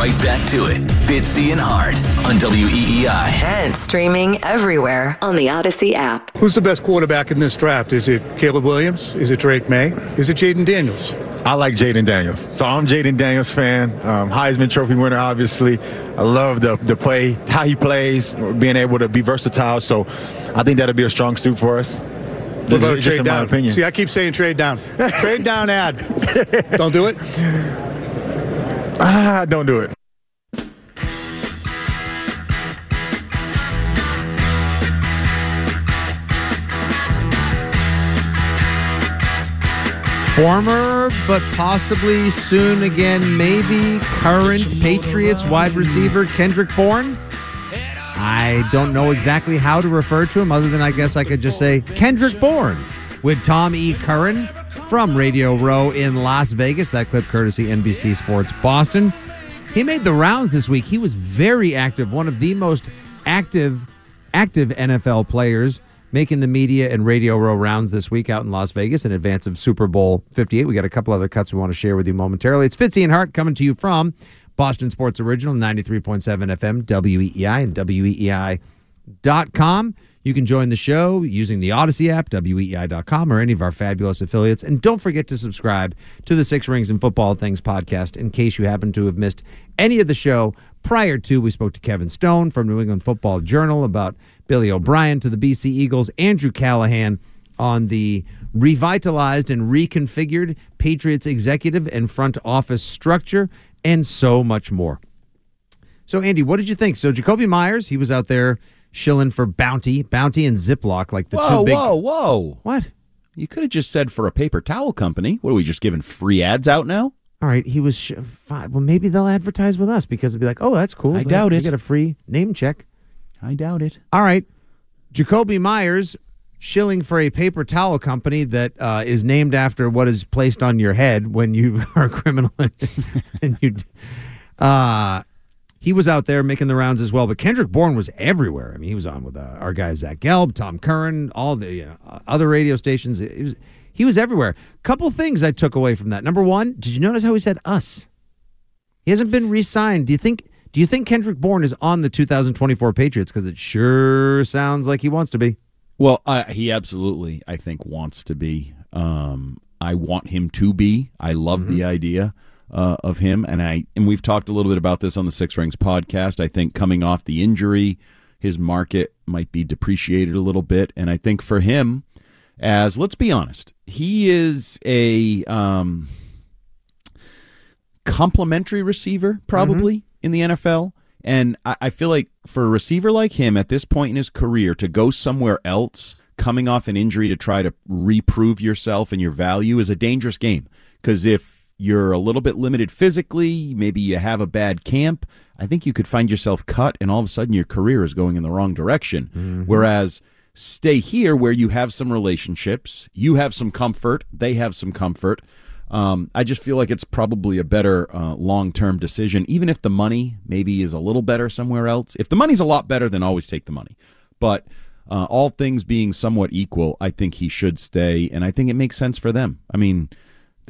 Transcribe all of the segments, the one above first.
Now, we're right back to it. Fitzy and Hart on WEEI. And streaming everywhere on the Odyssey app. Who's the best quarterback in this draft? Is it Caleb Williams? Is it Drake Maye? Is it Jayden Daniels? I like Jayden Daniels. So I'm Jayden Daniels fan. Um, Heisman Trophy winner, obviously. I love the the play, how he plays, being able to be versatile. So I think that'll be a strong suit for us. What about Just- just trade in my down? opinion. See, I keep saying trade down. trade down ad. Don't do it. Ah, don't do it. Former, but possibly soon again, maybe current Patriots wide receiver Kendrick Bourne. I don't know exactly how to refer to him other than I guess I could just say Kendrick Bourne with Tom E. Curran from Radio Row in Las Vegas. That clip courtesy NBC Sports Boston. He made the rounds this week. He was very active, one of the most active active NFL players making the media and radio row rounds this week out in Las Vegas in advance of Super Bowl 58. We got a couple other cuts we want to share with you momentarily. It's Fitzy and Hart coming to you from Boston Sports Original 93.7 FM, WEEI and WEEI.com. You can join the show using the Odyssey app, WEEI.com, or any of our fabulous affiliates. And don't forget to subscribe to the Six Rings and Football Things podcast in case you happen to have missed any of the show prior to. We spoke to Kevin Stone from New England Football Journal about Billy O'Brien to the BC Eagles, Andrew Callahan on the revitalized and reconfigured Patriots executive and front office structure, and so much more. So, Andy, what did you think? So, Jakobi Meyers, he was out there shilling for Bounty, Bounty and Ziploc, like the whoa, two big. whoa, whoa! What? You could have just said for a paper towel company. What are we just giving free ads out now? All right, he was sh- fine. Well, maybe they'll advertise with us because it'd be like, oh, that's cool. I doubt We it. get a free name check. I doubt it. All right, Jakobi Meyers shilling for a paper towel company that uh, is named after what is placed on your head when you are a criminal, and you. Uh, he was out there making the rounds as well, but Kendrick Bourne was everywhere. I mean, he was on with uh, our guy Zach Gelb, Tom Curran, all the you know, other radio stations. He was he was everywhere. Couple things I took away from that. Number one, did you notice how he said us? He hasn't been re-signed. Do you think? Do you think Kendrick Bourne is on the 2024 Patriots? Because it sure sounds like he wants to be. Well, uh, he absolutely, I think, wants to be. Um, I want him to be. I love the idea uh, of him, and I and we've talked a little bit about this on the Six Rings podcast. I think coming off the injury, his market might be depreciated a little bit, and I think for him, as let's be honest, he is a um, complementary receiver probably in the NFL. And I, I feel like for a receiver like him at this point in his career to go somewhere else, coming off an injury to try to reprove yourself and your value is a dangerous game. Because if you're a little bit limited physically, maybe you have a bad camp, I think you could find yourself cut and all of a sudden your career is going in the wrong direction. Whereas stay here where you have some relationships, you have some comfort, they have some comfort. Um, I just feel like it's probably a better uh, long term decision, even if the money maybe is a little better somewhere else. If the money's a lot better, then always take the money. But uh, all things being somewhat equal, I think he should stay, and I think it makes sense for them. I mean,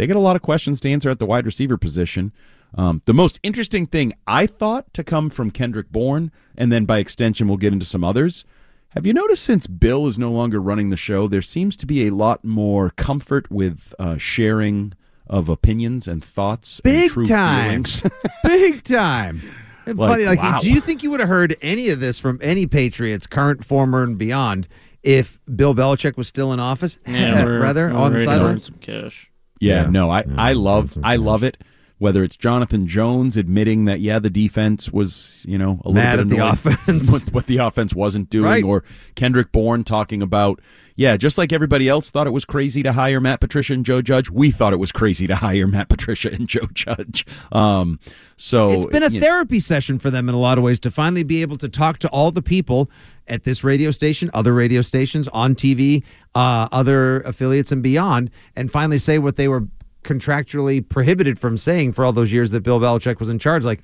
they get a lot of questions to answer at the wide receiver position. Um, the most interesting thing I thought to come from Kendrick Bourne, and then by extension, we'll get into some others. Have you noticed since Bill is no longer running the show, there seems to be a lot more comfort with uh, sharing of opinions and thoughts, Big and true time. feelings. Big time. And Like, funny, like, wow. do you think you would have heard any of this from any Patriots, current, former, and beyond, if Bill Belichick was still in office? Yeah, rather on the sidelines. some cash. Yeah, Yeah. no, I, I love I love it. Whether it's Jonathan Jones admitting that yeah the defense was you know a little Mad bit at the offense. with what the offense wasn't doing, Right. or Kendrick Bourne talking about yeah just like everybody else thought it was crazy to hire Matt Patricia and Joe Judge, we thought it was crazy to hire Matt Patricia and Joe Judge. Um, so It's been a you know, therapy session for them in a lot of ways to finally be able to talk to all the people at this radio station, other radio stations, on TV, uh, other affiliates, and beyond, and finally say what they were contractually prohibited from saying for all those years that Bill Belichick was in charge. Like,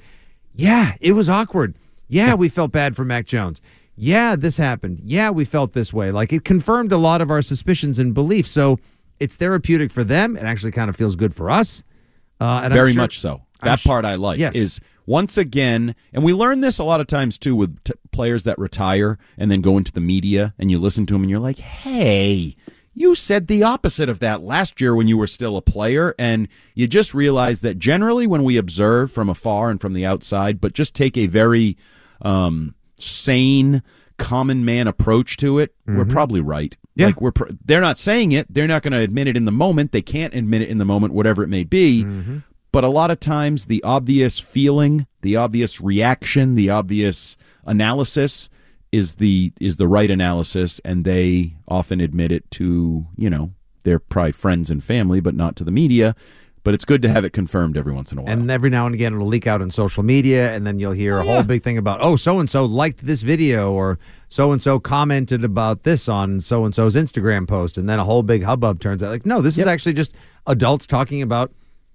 yeah, it was awkward. Yeah, we felt bad for Mac Jones. Yeah, this happened. Yeah, we felt this way. Like, it confirmed a lot of our suspicions and beliefs. So it's therapeutic for them. It actually kind of feels good for us. Uh, and I'm very sure- much so. I'm That su- part I like Yes. is once again, and we learn this a lot of times too with t- players that retire and then go into the media, and you listen to them and you're like, hey. You said the opposite of that last year when you were still a player, and you just realize that generally, when we observe from afar and from the outside, but just take a very um, sane, common man approach to it, we're Mhm. probably right. Yeah. Like we're pr- they're not saying it, they're not going to admit it in the moment. They can't admit it in the moment, whatever it may be. Mm-hmm. But a lot of times, the obvious feeling, the obvious reaction, the obvious analysis is the is the right analysis, and they often admit it to you know their probably friends and family, but not to the media. But it's good to have it confirmed every once in a while. And every now and again, it'll leak out on social media, and then you'll hear a oh, whole big thing about, oh, so and so liked this video, or so and so commented about this on so and so's Instagram post, and then a whole big hubbub turns out like, no, this is actually just adults talking about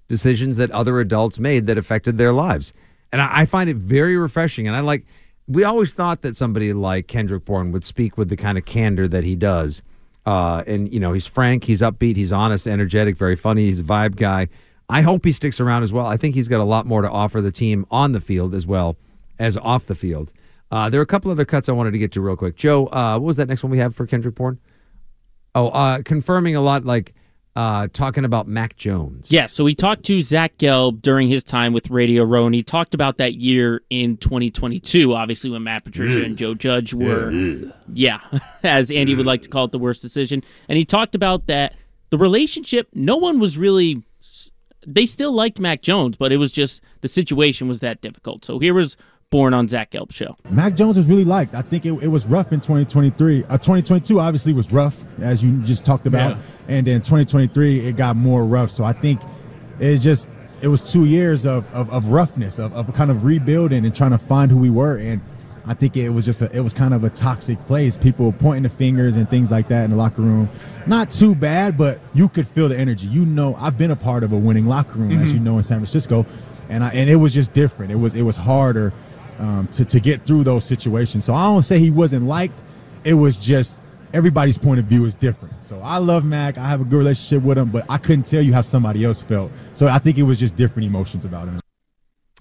decisions that other adults made that affected their lives. And I, I find it very refreshing. And I like, we always thought that somebody like Kendrick Bourne would speak with the kind of candor that he does. Uh, and, you know, he's frank, he's upbeat, he's honest, energetic, very funny, he's a vibe guy. I hope he sticks around as well. I think he's got a lot more to offer the team on the field as well as off the field. Uh, there are a couple other cuts I wanted to get to real quick. Joe, uh, what was that next one we have for Kendrick Bourne? Oh, uh, confirming a lot, like uh, talking about Mac Jones. Yeah, so we talked to Zach Gelb during his time with Radio Row, and he talked about that year in 2022, obviously when Matt Patricia Yeah. and Joe Judge were, Yeah. yeah, as Andy would like to call it, the worst decision. And he talked about that the relationship, no one was really, they still liked Mac Jones, but it was just the situation was that difficult. So here was Bourne on Zach Gelb's show. Mac Jones was really liked. I think it, it was rough in 2023. Uh, 2022 obviously was rough, as you just talked about, Yeah. and then 2023 it got more rough. So I think it just it was two years of of, of roughness, of, of kind of rebuilding and trying to find who we were. And I think it was just a, it was kind of a toxic place. People pointing the fingers and things like that in the locker room. Not too bad, but you could feel the energy. You know, I've been a part of a winning locker room, as Mhm. you know, in San Francisco, and I and it was just different. It was it was harder um, to to get through those situations. So I don't say he wasn't liked. It was just everybody's point of view is different. So I love Mac. I have a good relationship with him, but I couldn't tell you how somebody else felt. So I think it was just different emotions about him.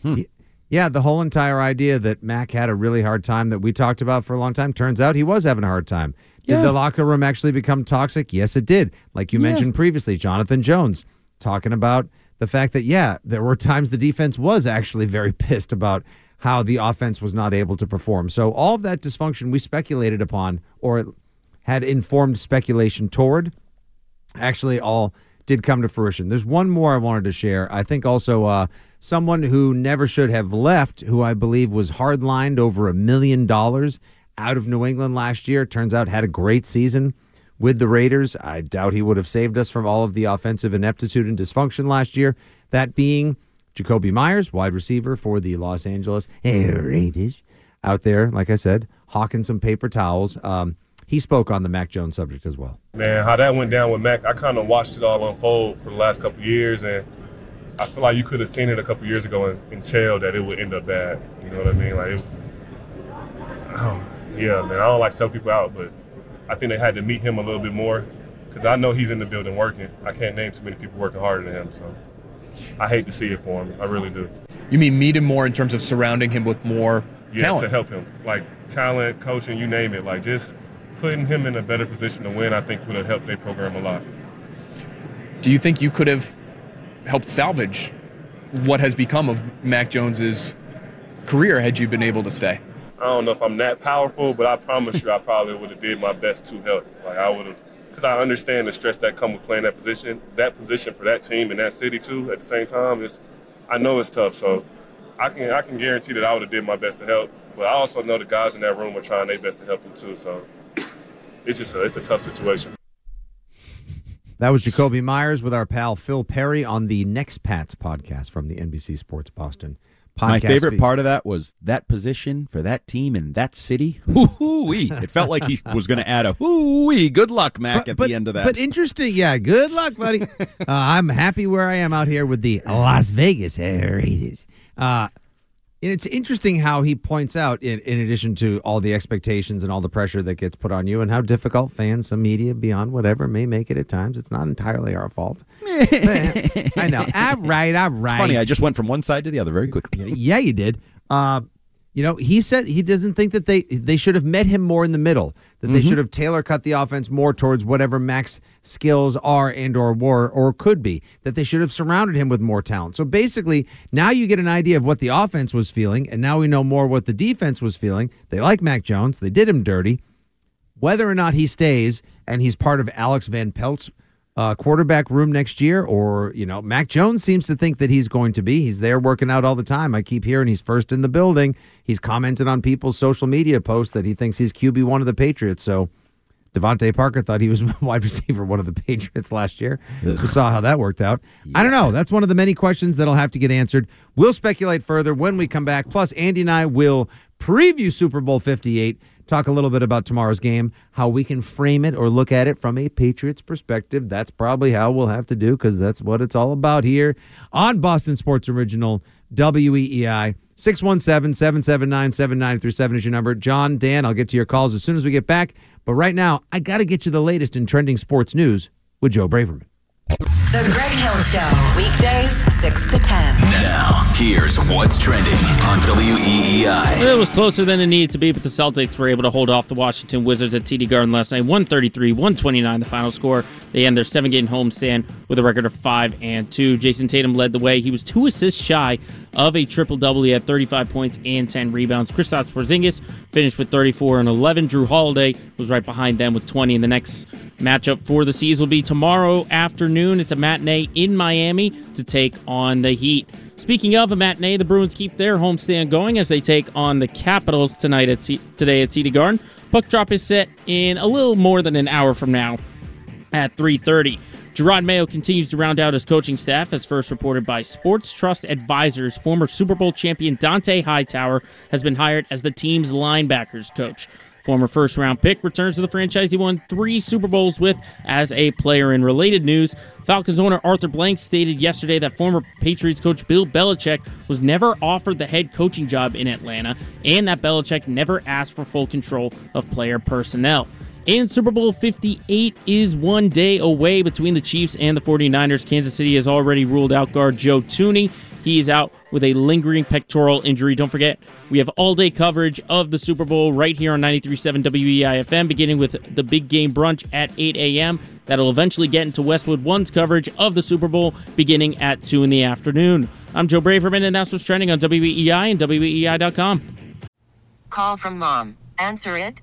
Y- Yeah, the whole entire idea that Mac had a really hard time that we talked about for a long time turns out he was having a hard time. Did Yeah. the locker room actually become toxic? Yes, it did. Like you Yeah. mentioned previously, Jonathan Jones talking about the fact that, yeah, there were times the defense was actually very pissed about how the offense was not able to perform. So all of that dysfunction we speculated upon or had informed speculation toward actually all did come to fruition. There's one more I wanted to share. I think also uh, someone who never should have left, who I believe was hardlined over a million dollars out of New England last year, turns out had a great season with the Raiders. I doubt he would have saved us from all of the offensive ineptitude and dysfunction last year. That being Jakobi Meyers, wide receiver for the Los Angeles Raiders, out there, like I said, hawking some paper towels. Um, he spoke on the Mac Jones subject as well. Man, how that went down with Mac, I kind of watched it all unfold for the last couple years, and I feel like you could have seen it a couple years ago and, and tell that it would end up bad. You know what I mean? Like, it, oh, yeah, man. I don't like selling people out, but I think they had to meet him a little bit more because I know he's in the building working. I can't name too many people working harder than him, so I hate to see it for him. I really do. You mean meet him more in terms of surrounding him with more Yeah, talent? to help him, like talent, coaching, you name it. Like just putting him in a better position to win, I think would have helped their program a lot. Do you think you could have helped salvage what has become of Mac Jones's career had you been able to stay. I don't know if I'm that powerful, but I promise you, I probably would have did my best to help. Like I would have, because I understand the stress that come with playing that position. That position for that team and that city too. At the same time, is I know it's tough. So I can I can guarantee that I would have did my best to help. But I also know the guys in that room are trying their best to help him too. So it's just a, it's a tough situation. That was Jakobi Meyers with our pal Phil Perry on the Next Pats podcast from the NBC Sports Boston. My favorite feed. part of that was that position for that team in that city. Hoo-hoo-wee. It felt like he was going to add a hoo-wee. Good luck, Mac, at the end of that. But interesting, yeah. Good luck, buddy. uh, I'm happy where I am out here with the Las Vegas Raiders. Uh, it's interesting how he points out, in, in addition to all the expectations and all the pressure that gets put on you, and how difficult fans, some media, beyond whatever, may make it at times. It's not entirely our fault. I know. All right, all right. Funny, I just went from one side to the other very quickly. Yeah, you did. Uh, you know, he said he doesn't think that they they should have met him more in the middle. That they Mhm. should have tailor cut the offense more towards whatever Mac's skills are and or were or could be. That they should have surrounded him with more talent. So basically, now you get an idea of what the offense was feeling, and now we know more what the defense was feeling. They like Mac Jones. They did him dirty. Whether or not he stays and he's part of Alex Van Pelt's uh, quarterback room next year, or you know, Mac Jones seems to think that he's going to be. He's there working out all the time. I keep hearing he's first in the building. He's commented on people's social media posts that he thinks he's QB one of the Patriots. So DeVante Parker thought he was wide receiver one of the Patriots last year. We saw how that worked out. I don't know. That's one of the many questions that'll have to get answered. We'll speculate further when we come back. Plus, Andy and I will preview Super Bowl 58, talk a little bit about tomorrow's game, how we can frame it or look at it from a Patriots perspective. That's probably how we'll have to do because that's what it's all about here on Boston Sports Original WEEI. 617 779 7937 is your number. John, Dan, I'll get to your calls as soon as we get back. But right now, I got to get you the latest in trending sports news with Joe Braverman. The Greg Hill Show, weekdays 6 to 10. Now, here's what's trending on WEEI. It was closer than it needed to be, but the Celtics were able to hold off the Washington Wizards at TD Garden last night. 133 129, the final score. They end their seven game homestand with a record of 5 and 2. Jayson Tatum led the way. He was two assists shy of a triple double. He had 35 points and 10 rebounds. Kristaps Porzingis finished with 34 and 11. Jrue Holiday was right behind them with 20. And the next matchup for the Seas will be tomorrow afternoon. It's a matinee in Miami to take on the Heat. Speaking of a matinee, the Bruins keep their homestand going as they take on the Capitals tonight at T- today at TD Garden. Puck drop is set in a little more than an hour from now at 3:30. Jerod Mayo continues to round out his coaching staff, as first reported by Sports Trust Advisors. Former Super Bowl champion Dont'a Hightower has been hired as the team's linebackers coach. Former first round pick returns to the franchise he won three Super Bowls with as a player. In related news, Falcons owner Arthur Blank stated yesterday that former Patriots coach Bill Belichick was never offered the head coaching job in Atlanta and that Belichick never asked for full control of player personnel. And Super Bowl 58 is one day away between the Chiefs and the 49ers. Kansas City has already ruled out guard Joe Thuney. He is out with a lingering pectoral injury. Don't forget, we have all day coverage of the Super Bowl right here on 93.7 WEIFM, beginning with the big game brunch at 8 a.m. That'll eventually get into Westwood One's coverage of the Super Bowl beginning at 2 in the afternoon. I'm Joe Braverman, and that's what's trending on WEEI and WEEI.com. Call from mom. Answer it.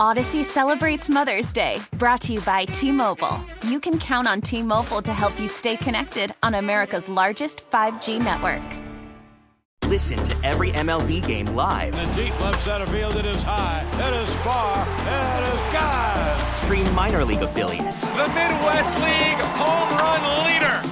Odyssey celebrates Mother's Day, brought to you by T Mobile. You can count on T Mobile to help you stay connected on America's largest 5G network. Listen to every MLB game live. In the deep left center field, it is high, it is far, it is God. Stream minor league affiliates The Midwest League home run leader.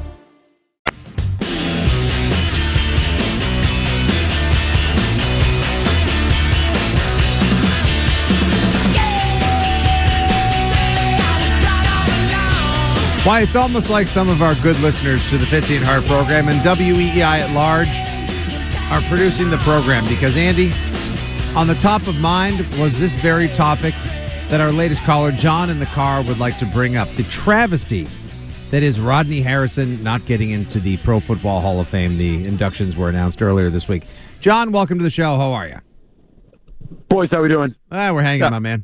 Why, it's almost like some of our good listeners to the Fitzy and Hart program and WEEI at large are producing the program because, Andy, on the top of mind was this very topic that our latest caller, John in the car, would like to bring up the travesty that is Rodney Harrison not getting into the Pro Football Hall of Fame. The inductions were announced earlier this week. John, welcome to the show. How are you? Boys, how we doing? Ah, we're hanging, my man.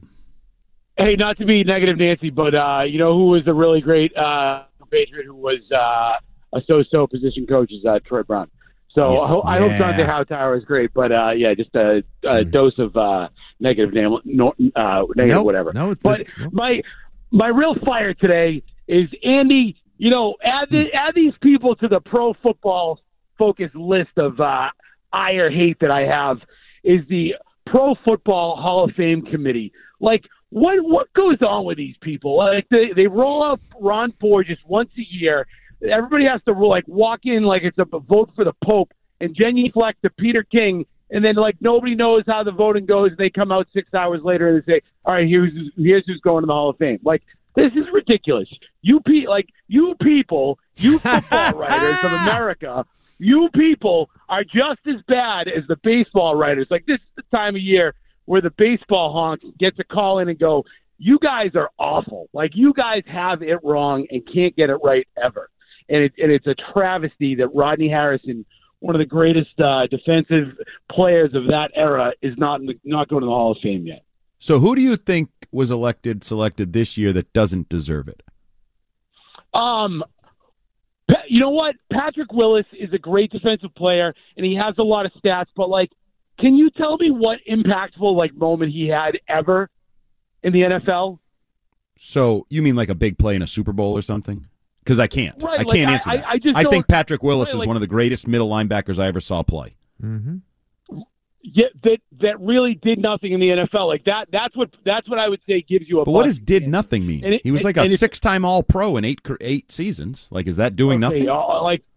Hey, not to be negative, Nancy, but uh, you know who was a really great uh, Patriot who was uh, a so-so position coach is uh, Troy Brown. So I, ho- I hope Yeah. Dont'a Hightower is great, but uh, yeah, just a, a dose of uh, negative, nam- no, uh, negative Nope. whatever. No, it's but my my real fire today is Andy. You know, add the, add these people to the pro football focus list of uh, ire hate that I have is the Pro Football Hall of Fame committee. Like, what what goes on with these people? Like, they they roll up Ron Ford just once a year. Everybody has to like walk in like it's a vote for the Pope and genuflect to Peter King, and then like nobody knows how the voting goes. And They come out six hours later and they say, "All right, here's here's who's going to the Hall of Fame." Like, this is ridiculous. You pe- like you people, you football writers of America, you people are just as bad as the baseball writers. Like this is the time of year where the baseball honks get to call in and go, "You guys are awful. Like you guys have it wrong and can't get it right ever." And it, and it's a travesty that Rodney Harrison, one of the greatest uh, defensive players of that era, is not in the, not going to the Hall of Fame yet. So who do you think was elected, selected this year that doesn't deserve it? Um, you know what? Patrick Willis is a great defensive player, and he has a lot of stats. But like, can you tell me what impactful like moment he had ever in the NFL? So you mean like a big play in a Super Bowl or something? Because I can't. Right, I like, can't answer I- that. I just think Patrick Willis right, is like- one of the greatest middle linebackers I ever saw play. Mm-hmm. Yeah, that that really did nothing in the NFL. Like that. That's what that's what I would say gives you a. But what does did nothing mean? It- he was and- like a and it's- six-time All-Pro in eight eight seasons. Like, is that doing Okay, nothing? uh, like, yeah,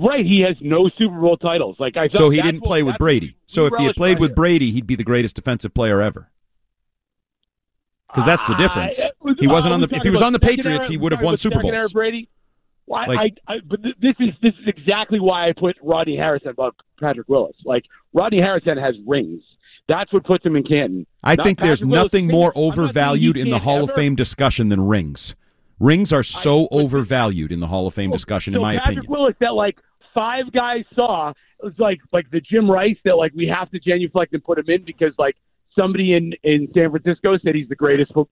right. He has no Super Bowl titles. Like I. So he didn't what- play with Brady. So if he had played with. Brady, he'd be the greatest defensive player ever. Because that's the difference. Uh, he wasn't are on the. If he was on the Patriots, era- he would have won Super era Brady. Why? Like- I, I, but th- this is this is exactly why I put Rodney Harrison above Patrick Willis. Like Rodney Harrison has rings. That's what puts him in Canton. I Not think there's Willis. nothing more I'm not saying overvalued in the Hall of. Fame discussion than rings. Rings are so overvalued in the Hall of Fame discussion, in my Patrick opinion. Willis that like five guys saw it was like like the Jim Rice that like we have to genuflect and put him in because like somebody in in San Francisco said he's the greatest uh,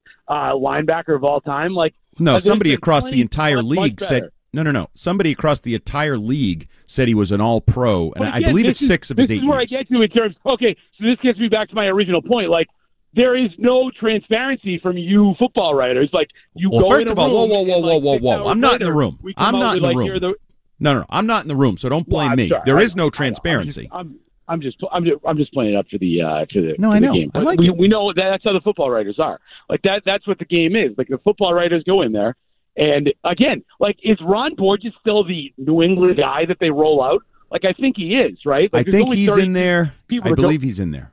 linebacker of all time. Like No, somebody across the entire league said no, no, no. Somebody across the entire league said he was an All-Pro, and But I believe it's is- six of his eight This is where years. I get to in terms. Okay, so this gets me back to my original point. Like there is no transparency from you football writers. Like you Well, go first of all, whoa, whoa, and, whoa, whoa, whoa, whoa! I'm not in the room. I'm not in the like, room. the- No, no, no, I'm not in the room, so don't blame I'm me. sorry. There I- is no transparency. I'm just, I'm, I'm just, I'm just, I'm just playing it up for the, uh, for the, No, for I the know. game. I like we, it. we know that that's how the football writers are. Like that, that's what the game is. Like the football writers go in there, and again, like is Ron Borges still the New England guy that they roll out? Like I think he is, right? I Like, there's think he's in there. people I believe he's in there.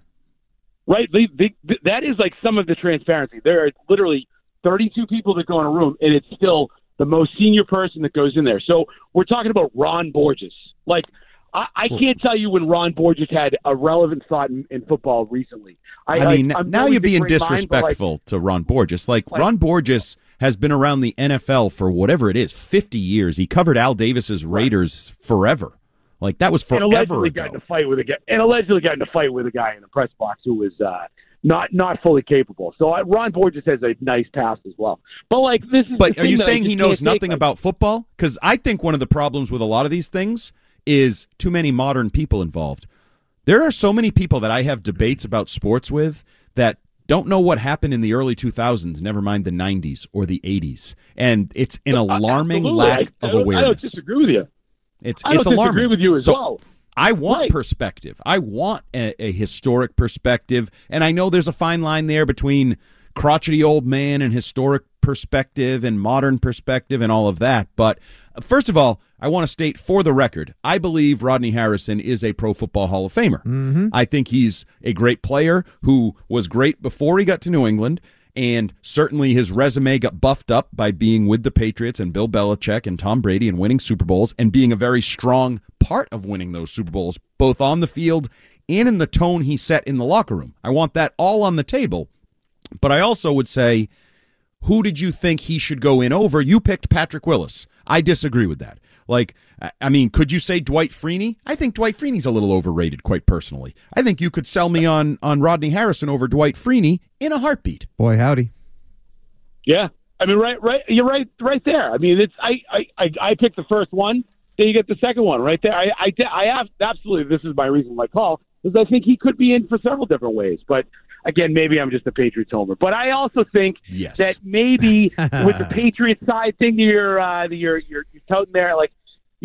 right? They, they, that is like some of the transparency. There are literally 32 people that go in a room, and it's still the most senior person that goes in there. So we're talking about Ron Borges. Like, I, I can't tell you when Ron Borges had a relevant thought in, in football recently. I, I mean, now you're being brain mind, like, disrespectful to Ron Borges. Like, Like- Ron Borges has been around the NFL for whatever it is, 50 years. He covered Al Davis's Raiders forever. Like that was forever and allegedly ago. got in a fight with a guy, and allegedly got in a fight with a guy in the press box who was uh, not not fully capable. So uh, Ron Borges has a nice pass as well. But like this is. But are you saying he knows nothing like- about football? Because I think one of the problems with a lot of these things is too many modern people involved. There are so many people that I have debates about sports with that don't know what happened in the early 2000s, never mind the 90s or the 80s. And it's an alarming Absolutely. lack I- of I don't- I don't disagree with you. It's I don't it's alarming. disagree with you as So well. I want Right. perspective. I want a, a historic perspective, and I know there's a fine line there between crotchety old man and historic perspective and modern perspective and all of that. But uh, first of all, I want to state for the record, I believe Rodney Harrison is a Pro Football Hall of Famer. Mm-hmm. I think he's a great player who was great before he got to New England. And certainly his resume got buffed up by being with the Patriots and Bill Belichick and Tom Brady and winning Super Bowls and being a very strong part of winning those Super Bowls, both on the field and in the tone he set in the locker room. I want that all on the table. But I also would say, who did you think he should go in over? You picked Patrick Willis. I disagree with that. Like, I mean, could you say Dwight Freeney? I think Dwight Freeney's a little overrated, quite personally. I think you could sell me on on Rodney Harrison over Dwight Freeney in a heartbeat. Boy, howdy. Yeah, I mean, right, right. You're right, right there. I mean, it's I, I, I, I picked the first one, then you get the second one right there. I, I, I have absolutely. This is my reason, my call is I think he could be in for several different ways, but. Again, maybe I'm just a Patriots homer, but I also think Yes. that maybe with the Patriots side thing that you're uh, that you're you're, you're touting there, like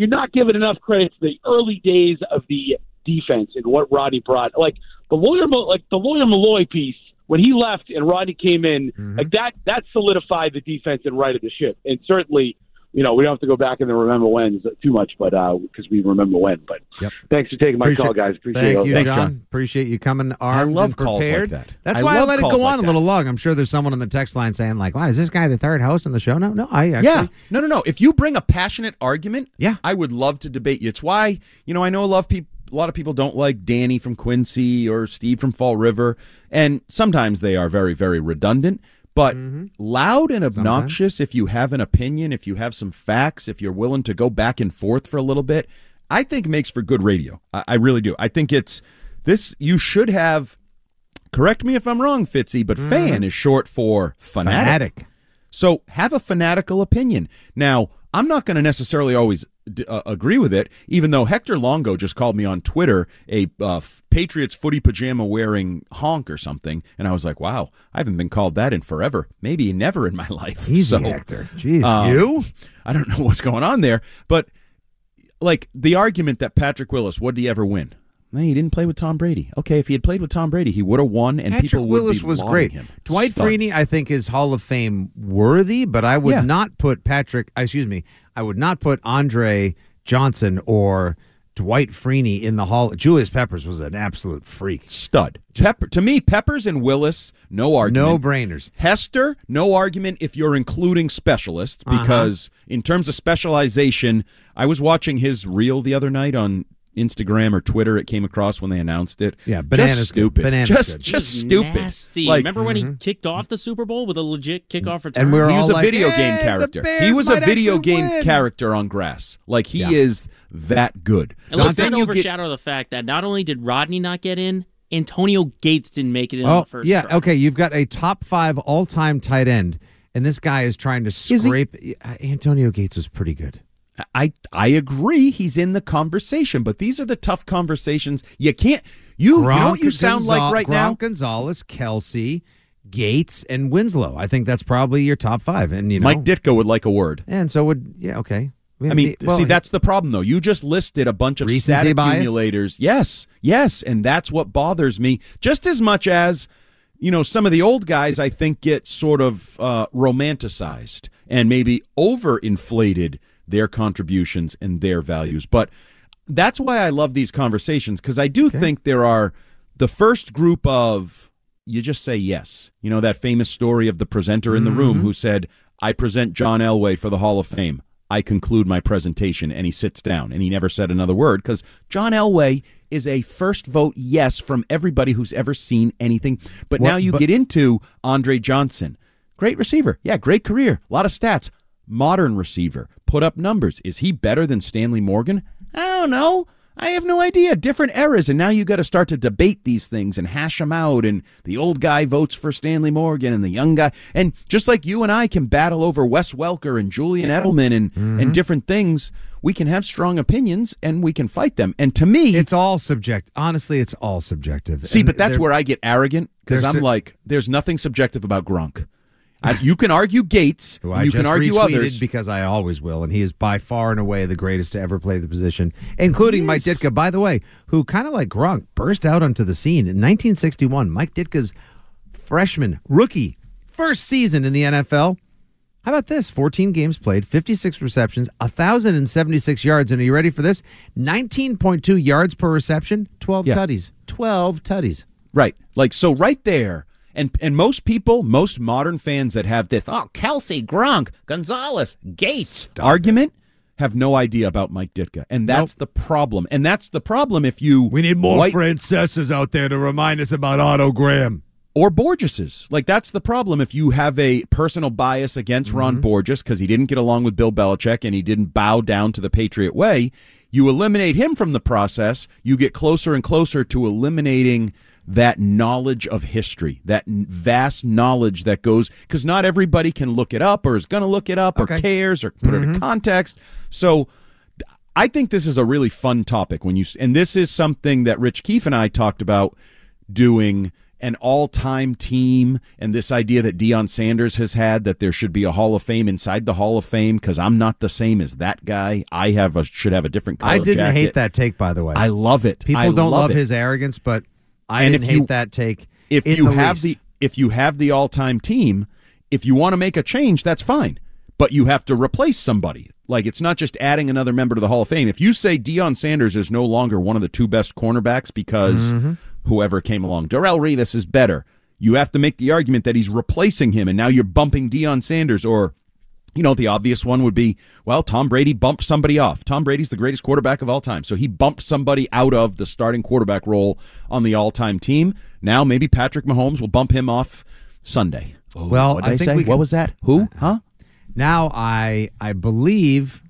you're not giving enough credit to the early days of the defense and what Rodney brought. Like the lawyer, Mo- like the Lawyer Milloy piece when he left and Rodney came in, mm-hmm. like that that solidified the defense and righted the ship. And certainly, you know, we don't have to go back and then remember when's too much, but uh, because we remember when. But thanks for taking my Appreciate- call, guys. Appreciate Thank it. you, Thanks, John. Appreciate you coming armed love and calls like prepared. that. That's I why I love let it calls go like on a little long. I'm sure there's someone on the text line saying like, "Wow, is this guy the third host on the show?" No, no, I actually. yeah. No, no, no. If you bring a passionate argument, yeah, I would love to debate you. It's why, you know, I know a lot of people a lot of people don't like Danny from Quincy or Steve from Fall River, and sometimes they are very, very redundant. But mm-hmm. loud and obnoxious, if you have an opinion, if you have some facts, if you're willing to go back and forth for a little bit, I think makes for good radio. I, I really do. I think it's this. You should have. Correct me if I'm wrong, Fitzy, but mm-hmm. fan is short for fanatic. Fanatic. So have a fanatical opinion. Now, I'm not going to necessarily always d- uh, agree with it, even though Hector Longo just called me on Twitter a uh, Patriots footy pajama wearing honk or something, and I was like, "Wow, I haven't been called that in forever, maybe never in my life." Easy, so, Hector. Jeez, um, you? I don't know what's going on there, but like the argument that Patrick Willis, would he ever win? No, he didn't play with Tom Brady. Okay, if he had played with Tom Brady, he would have won, and Patrick people would Willis be was great. Him. Dwight Stud. Freeney, I think, is Hall of Fame worthy, but I would Yeah. not put Patrick. Excuse me, I would not put Andre Johnson or Dwight Freeney in the Hall. Julius Peppers was an absolute freak. stud. Pepper to me, Peppers and Willis, no argument. No brainers. Hester, no argument if you're including specialists Uh-huh. because in terms of specialization, I was watching his reel the other night on Instagram or Twitter. It came across when they announced it. Yeah, Banana's just good. stupid. Banana's just good. just He's stupid. Nasty. Like Remember when he kicked off the Super Bowl with a legit kickoff return? And we were he all was a like, video "Eh, game character. He was a video game win." character on grass. Like he Yeah. is that good. And let's not you get- overshadow the fact that not only did Rodney not get in, Antonio Gates didn't make it in on Oh, the first yeah. try. Okay, you've got a top five all time tight end, and this guy is trying to scrape. Uh, Antonio Gates was pretty good. I I agree he's in the conversation, but these are the tough conversations. You can't you, you know what you sound like right Gronk now? Gonzalez, Kelsey, Gates, and Winslow. I think that's probably your top five. And you know, Mike Ditka would like a word. and so would yeah. Okay. I mean, well, see, that's the problem, though. You just listed a bunch of stat bias? accumulators. Yes, yes, and that's what bothers me just as much as you know some of the old guys. I think get sort of uh, romanticized and maybe overinflated their contributions and their values. But that's why I love these conversations because I do think there are the first group of you just say yes. You know that famous story of the presenter in the room Mm-hmm. who said, "I present John Elway for the Hall of Fame." I conclude my presentation and he sits down and he never said another word because John Elway is a first vote yes from everybody who's ever seen anything. But Well, now you but- get into Andre Johnson. Great receiver. Yeah, great career. A lot of stats. Modern receiver. Put up numbers. Is he better than Stanley Morgan? I don't know. I have no idea. Different eras. And now you got to start to debate these things and hash them out. And the old guy votes for Stanley Morgan and the young guy. And just like you and I can battle over Wes Welker and Julian Edelman and, and mm-hmm. different things, we can have strong opinions and we can fight them. And to me, it's all subjective. Honestly, it's all subjective. See, And but that's where I get arrogant because I'm cer- like, there's nothing subjective about Gronk. I, you can argue Gates, who I you just can argue others. because I always will, and he is by far and away the greatest to ever play the position, including Mike Ditka. By the way, who kind of like Gronk burst out onto the scene in 1961. Mike Ditka's freshman rookie first season in the NFL. How about this? 14 games played, 56 receptions, 1,076 yards. And are you ready for this? 19.2 yards per reception, 12 Yeah. tutties. 12 tutties. Right. Like, so right there, And and most people, most modern fans that have this, oh, Kelsey, Gronk, Gonzalez, Gates argument have no idea about Mike Ditka. And that's the problem. And that's the problem if you We need more white- Francesas out there to remind us about Otto Graham. or Borges's. Like that's the problem if you have a personal bias against Ron Mm-hmm. Borges because he didn't get along with Bill Belichick and he didn't bow down to the Patriot way. You eliminate him from the process, you get closer and closer to eliminating that knowledge of history, that vast knowledge that goes because not everybody can look it up or is going to look it up or cares or put it in mm-hmm. context. So I think this is a really fun topic when you and this is something that Rich Keefe and I talked about doing an all-time team and this idea that Deion Sanders has had that there should be a Hall of Fame inside the Hall of Fame because I'm not the same as that guy. I have a should have a different color I didn't jacket. hate that take, by the way. I love it. People I don't love, it. his arrogance, but I And didn't hate you- that take. if you the have least. the if you have the all-time team, if you want to make a change, that's fine. But you have to replace somebody. Like it's not just adding another member to the Hall of Fame. If you say Deion Sanders is no longer one of the two best cornerbacks because Mm-hmm. whoever came along, Darrelle Revis is better. You have to make the argument that he's replacing him, and now you're bumping Deion Sanders. Or, you know, the obvious one would be, well, Tom Brady bumped somebody off. Tom Brady's the greatest quarterback of all time, so he bumped somebody out of the starting quarterback role on the all-time team. Now maybe Patrick Mahomes will bump him off Sunday. Well, what I think we what was that? Who? Uh, huh? Now I I believe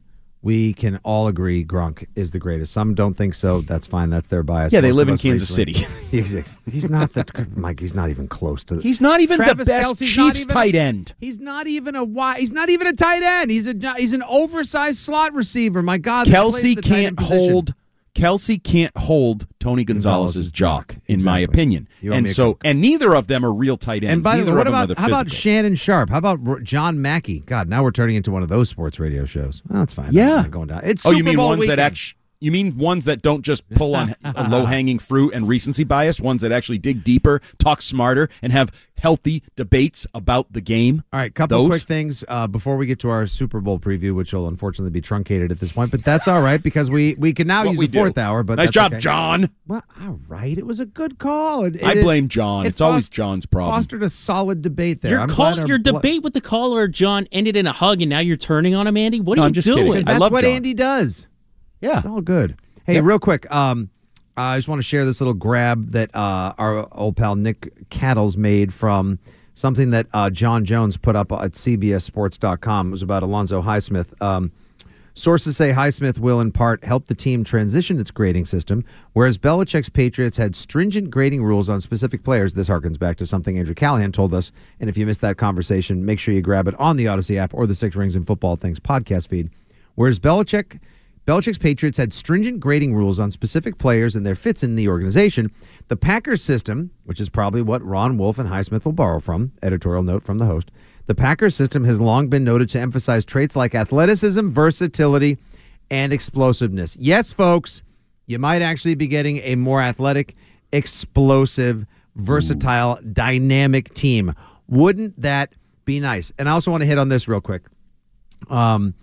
we can all agree Gronk is the greatest. Some don't think so. That's fine. That's their bias. Yeah, they Most live in Kansas recently- City. he's, he's not that Mike. He's not even close to. The, He's not even Travis the best not Chiefs even tight end. He's not even a wide. He's not even a tight end. He's a he's an oversized slot receiver. My God, Kelsey the can't hold. Kelsey can't hold Tony Gonzalez's jock, in my opinion. And so, and neither of them are real tight ends. And by the way, what of them are about how about. Shannon Sharpe? How about John Mackey? God, now we're turning into one of those sports radio shows. Well, that's fine. Yeah, going down. It's oh, Super you mean Bowl ones weekend. that actually. You mean ones that don't just pull on low hanging fruit and recency bias, ones that actually dig deeper, talk smarter, and have healthy debates about the game? All right, couple Those? quick things uh, before we get to our Super Bowl preview, which will unfortunately be truncated at this point, but that's all right because we we can now What use we a fourth do. hour. But nice that's job, okay. John. Well, all right, it was a good call. It- I it- blame John. it It's always fos- John's problem. Fostered a solid debate there. Your I'm call, our your blo- debate with the caller, John, ended in a hug, and now you're turning on him, Andy. What No, are I'm you just doing? kidding. Because I that's love what John. Andy does. Yeah. It's all good. Hey, Yep. real quick, um, I just want to share this little grab that uh, our old pal Nick Cattles made from something that uh, John Jones put up at CBSSports.com. It was about Alonzo Highsmith. Um, sources say Highsmith will, in part, help the team transition its grading system, whereas Belichick's Patriots had stringent grading rules on specific players. This harkens back to something Andrew Callahan told us. And if you missed that conversation, make sure you grab it on the Odyssey app or the Six Rings and Football Things podcast feed. Whereas Belichick Belichick's Patriots had stringent grading rules on specific players and their fits in the organization. The Packers system, which is probably what Ron Wolf and Highsmith will borrow from, editorial note from the host. The Packers system has long been noted to emphasize traits like athleticism, versatility, and explosiveness. Yes, folks, you might actually be getting a more athletic, explosive, versatile, dynamic team. Wouldn't that be nice? And I also want to hit on this real quick. Um,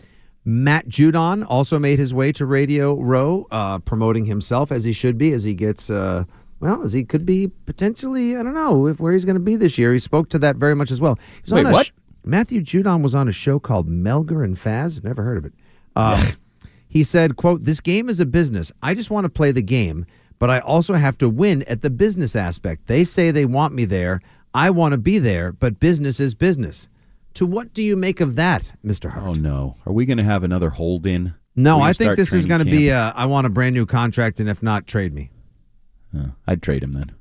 Matt Judon also made his way to Radio Row, uh, promoting himself as he should be, as he gets, uh, well, as he could be potentially, I don't know if, where he's going to be this year. He spoke to that very much as well. Wait, what? sh- Matthew Judon was on a show called Melger and Faz. Never heard of it. Um, he said, quote, this game is a business. I just want to play the game, but I also have to win at the business aspect. They say they want me there. I want to be there, but business is business. To what do you make of that, Mr. Hart? Oh no, are we going to have another hold in? No, I think this is going to be. Uh, I want a brand new contract, and if not, trade me. I'd trade him then.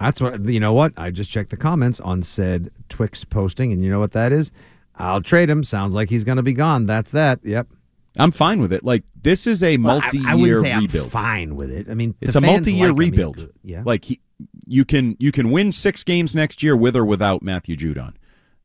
That's what you know. What I just checked the comments on said Twix posting, and you know what that is. I'll trade him. Sounds like he's going to be gone. That's that. Yep. I'm fine with it. Like this is a Well, multi-year I, wouldn't say rebuild. I'm fine with it. I mean, It's a multi-year like rebuild. Yeah. Like he, you can you can win six games next year with or without Matthew Judon.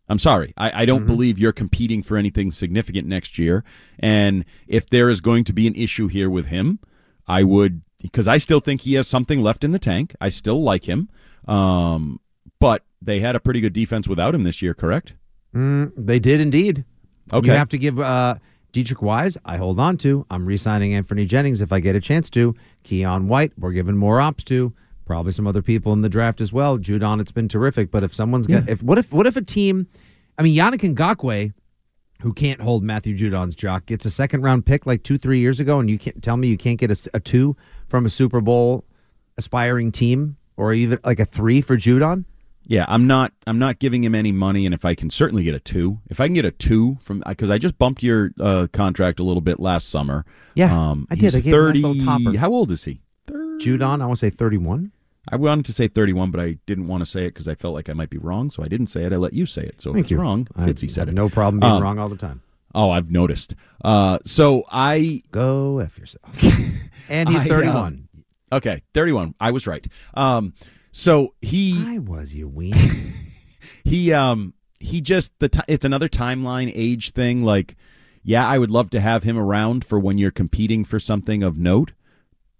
I'm sorry, I, I don't Mm-hmm. believe you're competing for anything significant next year. And if there is going to be an issue here with him, I would because I still think he has something left in the tank. I still like him, um, but they had a pretty good defense without him this year. Correct? Mm, they did indeed. Okay. You have to give uh, Deatrich Wise. I hold on to. I'm re-signing Anthony Jennings if I get a chance to. Keion White. We're giving more ops to. Probably some other people in the draft as well. Judon, it's been terrific. But if someone's got, if what if what if a team, I mean, Yannick Ngakoue, who can't hold Matthew Judon's jock, gets a second round pick like two three years ago, and you can't tell me you can't get a two from a Super Bowl aspiring team, or even like a three for Judon. Yeah, I'm not. I'm not giving him any money, and if I can certainly get a two, if I can get a two from, because I just bumped your uh, contract a little bit last summer. Yeah, um, I did. I gave him a nice thirty. little topper. How old is he? Judon, I want to say thirty one. I wanted to say 31, but I didn't want to say it because I felt like I might be wrong, so I didn't say it. I let you say it. So if it's you. wrong, Fitzy said it. no problem being Um, wrong all the time. Oh, I've noticed. Uh, so I go f yourself. And he's I, 31. um, okay, 31. I was right. Um, so he I was you ween. he um he just the ti it's another timeline age thing like yeah i would love to have him around for when you're competing for something of note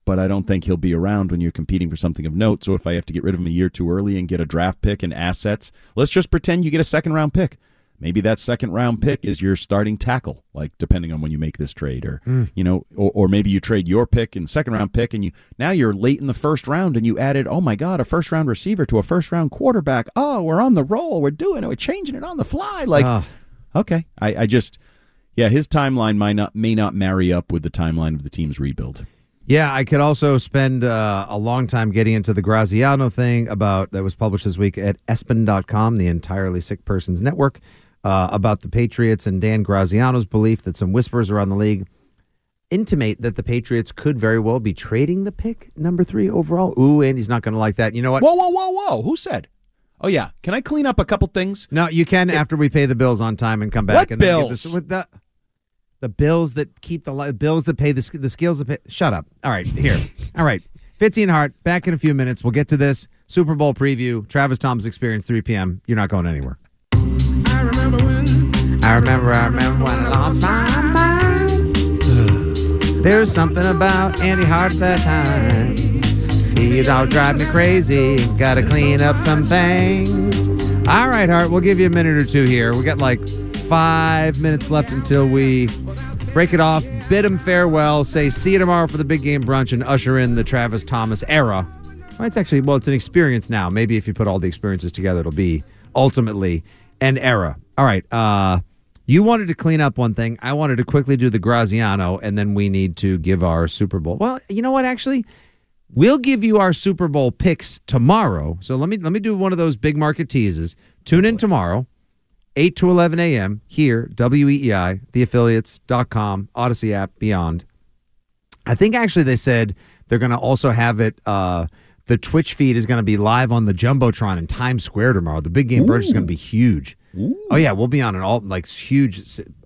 but i don't think he'll be around when you're competing for something of note. So if i have to get rid of him a year too early and get a draft pick and assets let's just pretend you get a second round pick. Maybe that second round pick is your starting tackle like depending on when you make this trade or Mm. you know or, or maybe you trade your pick and second round pick and you now you're late in the first round and you added oh my god a first round receiver to a first round quarterback. Oh we're on the roll. We're doing it. We're changing it on the fly. Like Ah. okay. I, I just yeah his timeline might not may not marry up with the timeline of the team's rebuild Yeah, I could also spend uh, a long time getting into the Graziano thing about that was published this week at Espen.com, the entirely sick persons network, uh, about the Patriots and Dan Graziano's belief that some whispers around the league intimate that the Patriots could very well be trading the pick number three overall. Ooh, Andy's not going to like that. You know what? whoa whoa whoa whoa who said oh yeah can i clean up a couple things No, you can after we pay the bills on time and come back. What and bills? this- with the the bills that keep the li- bills that pay the the skills that pay. Shut up. All right, here. All right, Fitzy and Hart back in a few minutes. We'll get to this Super Bowl preview. Travis Thomas Experience, 3 p.m. You're not going anywhere. I remember when. I remember. I remember when I lost my mind. There's something about Andy Hart that time. He don't drive me crazy. Got to clean up some things. All right, Hart, we'll give you a minute or two here. We got like five minutes left until we break it off, bid him farewell, say see you tomorrow for the big game brunch, and usher in the Travis Thomas era. Well, it's actually, well, it's an experience now. Maybe if you put all the experiences together, it'll be ultimately an era. All right. Uh, you wanted to clean up one thing. I wanted to quickly do the Graziano, and then we need to give our Super Bowl. Well, you know what? Actually, We'll give you our Super Bowl picks tomorrow. So let me let me do one of those big market teases. Tune in tomorrow, 8 to 11 a.m. here, WEEI, the affiliates.com, Audacy app, beyond. I think actually they said they're going to also have it. Uh, the Twitch feed is going to be live on the Jumbotron in Times Square tomorrow. The big game brunch is going to be huge. Oh, yeah. We'll be on an all, like, huge,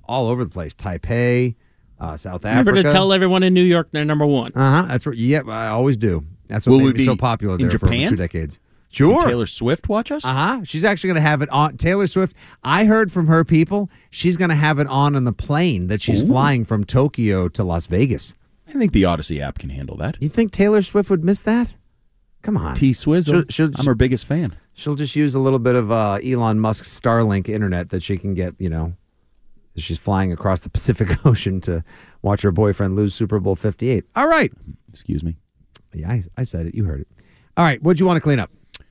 all over the place. Taipei, uh, South Remember Africa. Remember to tell everyone in New York they're number one. Uh huh. That's what. Yeah, I always do. That's what Will made we me so popular in there for over two decades. Sure. Taylor Swift watch us? Uh huh. She's actually going to have it on. Taylor Swift. I heard from her people. She's going to have it on on the plane that she's Ooh. flying from Tokyo to Las Vegas. I think the Audacy app can handle that. You think Taylor Swift would miss that? Come on. T Swizzle. She'll- she'll- I'm her biggest fan. She'll just use a little bit of uh, Elon Musk's Starlink internet that she can get. You know, she's flying across the Pacific Ocean to watch her boyfriend lose Super Bowl Fifty Eight. All right. Excuse me. Yeah, I, I said it. You heard it. All right. What'd you want to clean up?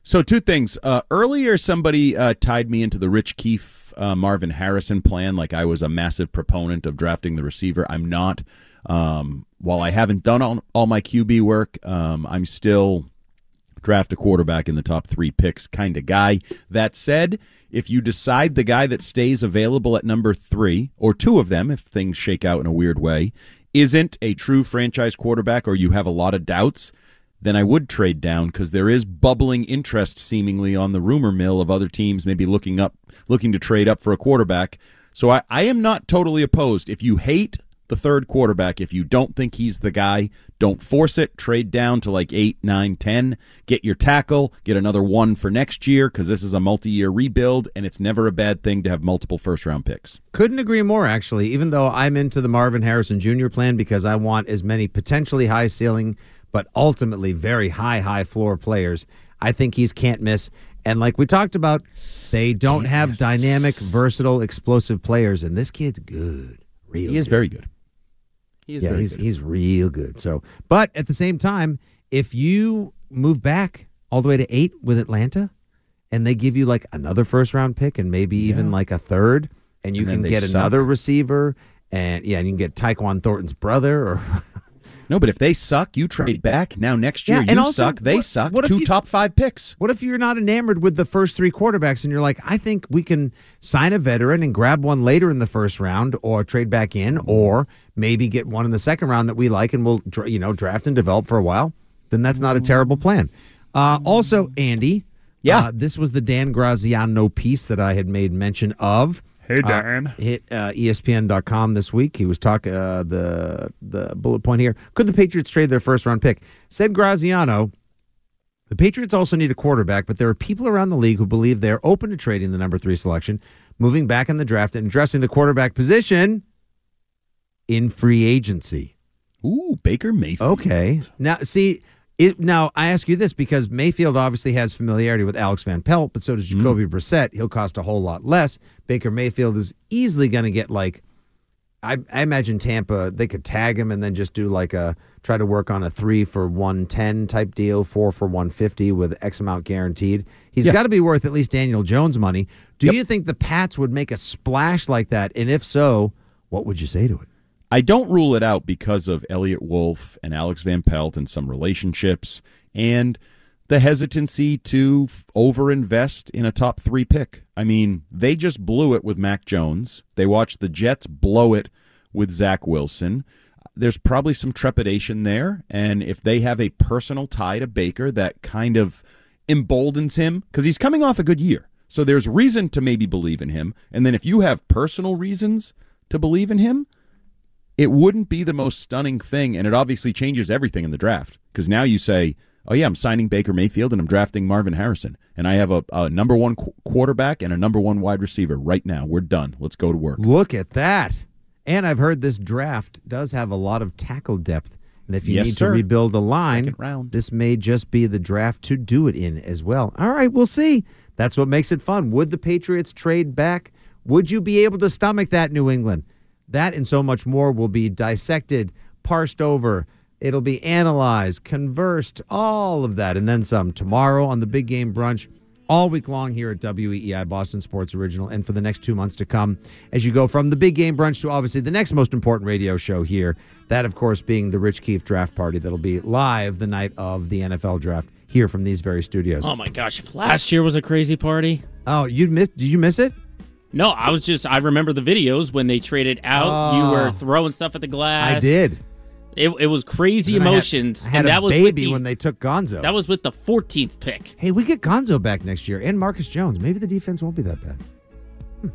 So two things. Uh, earlier, somebody uh, tied me into the Rich Keefe uh, Marvin Harrison plan, like I was a massive proponent of drafting the receiver. I'm not. Um, while I haven't done all, all my QB work, um, I'm still draft a quarterback in the top three picks kind of guy. That said, if you decide the guy that stays available at number three, or two of them, if things shake out in a weird way, isn't a true franchise quarterback, or you have a lot of doubts, then I would trade down because there is bubbling interest seemingly on the rumor mill of other teams maybe looking up, looking to trade up for a quarterback. So I, I am not totally opposed. If you hate the third quarterback, if you don't think he's the guy, don't force it. Trade down to like eight, nine, ten. Get your tackle. Get another one for next year because this is a multi-year rebuild, and it's never a bad thing to have multiple first-round picks. Couldn't agree more, actually, even though I'm into the Marvin Harrison Jr. plan because I want as many potentially high ceiling, but ultimately very high, high floor players. I think he's can't miss. And like we talked about, they don't have dynamic, versatile, explosive players, and this kid's good. Real He is good. very good. He is yeah, very he's good. he's real good. So, but at the same time, if you move back all the way to eight with Atlanta, and they give you like another first round pick and maybe even like a third, and you And can get suck. another receiver, and yeah, and you can get Tyquan Thornton's brother or No, but if they suck, you trade back. Now next year Yeah, you also, suck, they what- suck. what Two you- top five picks. What if you're not enamored with the first three quarterbacks and you're like, I think we can sign a veteran and grab one later in the first round or trade back in mm-hmm. or maybe get one in the second round that we like and we'll you know draft and develop for a while? Then that's not a mm-hmm. terrible plan. Uh, also, Andy, yeah, uh, this was the Dan Graziano piece that I had made mention of. Hey, Uh, Dan. hit uh, ESPN.com this week. He was talking uh, the the bullet point here. Could the Patriots trade their first round pick? Said Graziano. The Patriots also need a quarterback, but there are people around the league who believe they're open to trading the number three selection, moving back in the draft, and addressing the quarterback position in free agency. Ooh, Baker Mayfield. Okay. Now, see, it, now I ask you this because Mayfield obviously has familiarity with Alex Van Pelt, but so does mm. Jacoby Brissett. He'll cost a whole lot less. Baker Mayfield is easily going to get like, I, I imagine Tampa, they could tag him and then just do like a, try to work on a three for 110 type deal, four for 150 with X amount guaranteed. He's Yeah. got to be worth at least Daniel Jones money. Do you think the Pats would make a splash like that? And if so, what would you say to it? I don't rule it out because of Eliot Wolf and Alex Van Pelt and some relationships and the hesitancy to overinvest in a top three pick. I mean, they just blew it with Mac Jones. They watched the Jets blow it with Zach Wilson. There's probably some trepidation there. And if they have a personal tie to Baker that kind of emboldens him, because he's coming off a good year. So there's reason to maybe believe in him. And then if you have personal reasons to believe in him, it wouldn't be the most stunning thing, and it obviously changes everything in the draft because now you say, "Oh yeah, I'm signing Baker Mayfield and I'm drafting Marvin Harrison, and I have a, a number one qu- quarterback and a number one wide receiver right now. We're done. Let's go to work." Look at that. And I've heard this draft does have a lot of tackle depth. And if you Yes, need sir. to rebuild the line, this may just be the draft to do it in as well. All right, we'll see. That's what makes it fun. Would the Patriots trade back? Would you be able to stomach that, New England? That and so much more will be dissected, parsed over. It'll be analyzed, conversed, all of that, and then some tomorrow on the Big Game Brunch all week long here at WEEI Boston Sports Original and for the next two months to come as you go from the big game brunch to obviously the next most important radio show here. That, of course, being the Rich Keefe draft party that'll be live the night of the NFL draft here from these very studios. Oh my gosh! Last year was a crazy party. Oh, you missed? Did you miss it? No, I was just. I remember the videos when they traded out. you Oh. were throwing stuff at the glass. I did. It, it was crazy And I had- emotions. I had, and a that was baby the, when they took Gonzo. That was with the 14th pick. hey, we get Gonzo back next year and Marcus Jones. Maybe the defense won't be that bad. Hmm.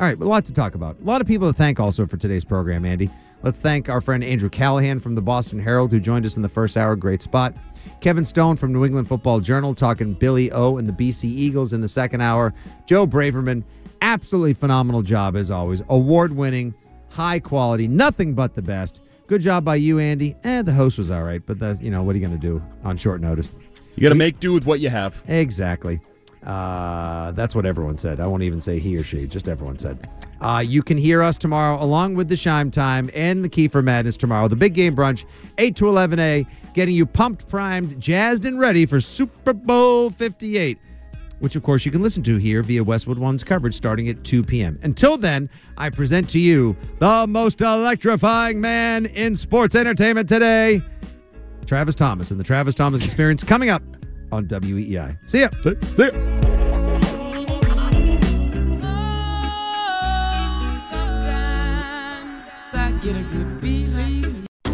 All right, but a lot to talk about. A lot of people to thank also for today's program, Andy. Let's thank our friend Andrew Callahan from the Boston Herald, who joined us in the first hour. Great spot. Kevin Stone from New England Football Journal talking Billy O and the BC Eagles in the second hour. Joe Braverman, absolutely phenomenal job as always. Award winning, high quality, nothing but the best. Good job by you, Andy. Eh, the host was all right, but that's, you know, what are you going to do on short notice? You got to make do with what you have. Exactly. Uh, that's what everyone said. I won't even say he or she, just everyone said. Uh, you can hear us tomorrow along with the Shime Time and the Keefer Madness tomorrow. The big game brunch, 8 to 11A, getting you pumped, primed, jazzed, and ready for Super Bowl 58, which of course you can listen to here via Westwood One's coverage starting at 2 p.m. Until then, I present to you the most electrifying man in sports entertainment today, Travis Thomas and the Travis Thomas Experience coming up on WEEI. See ya. See ya.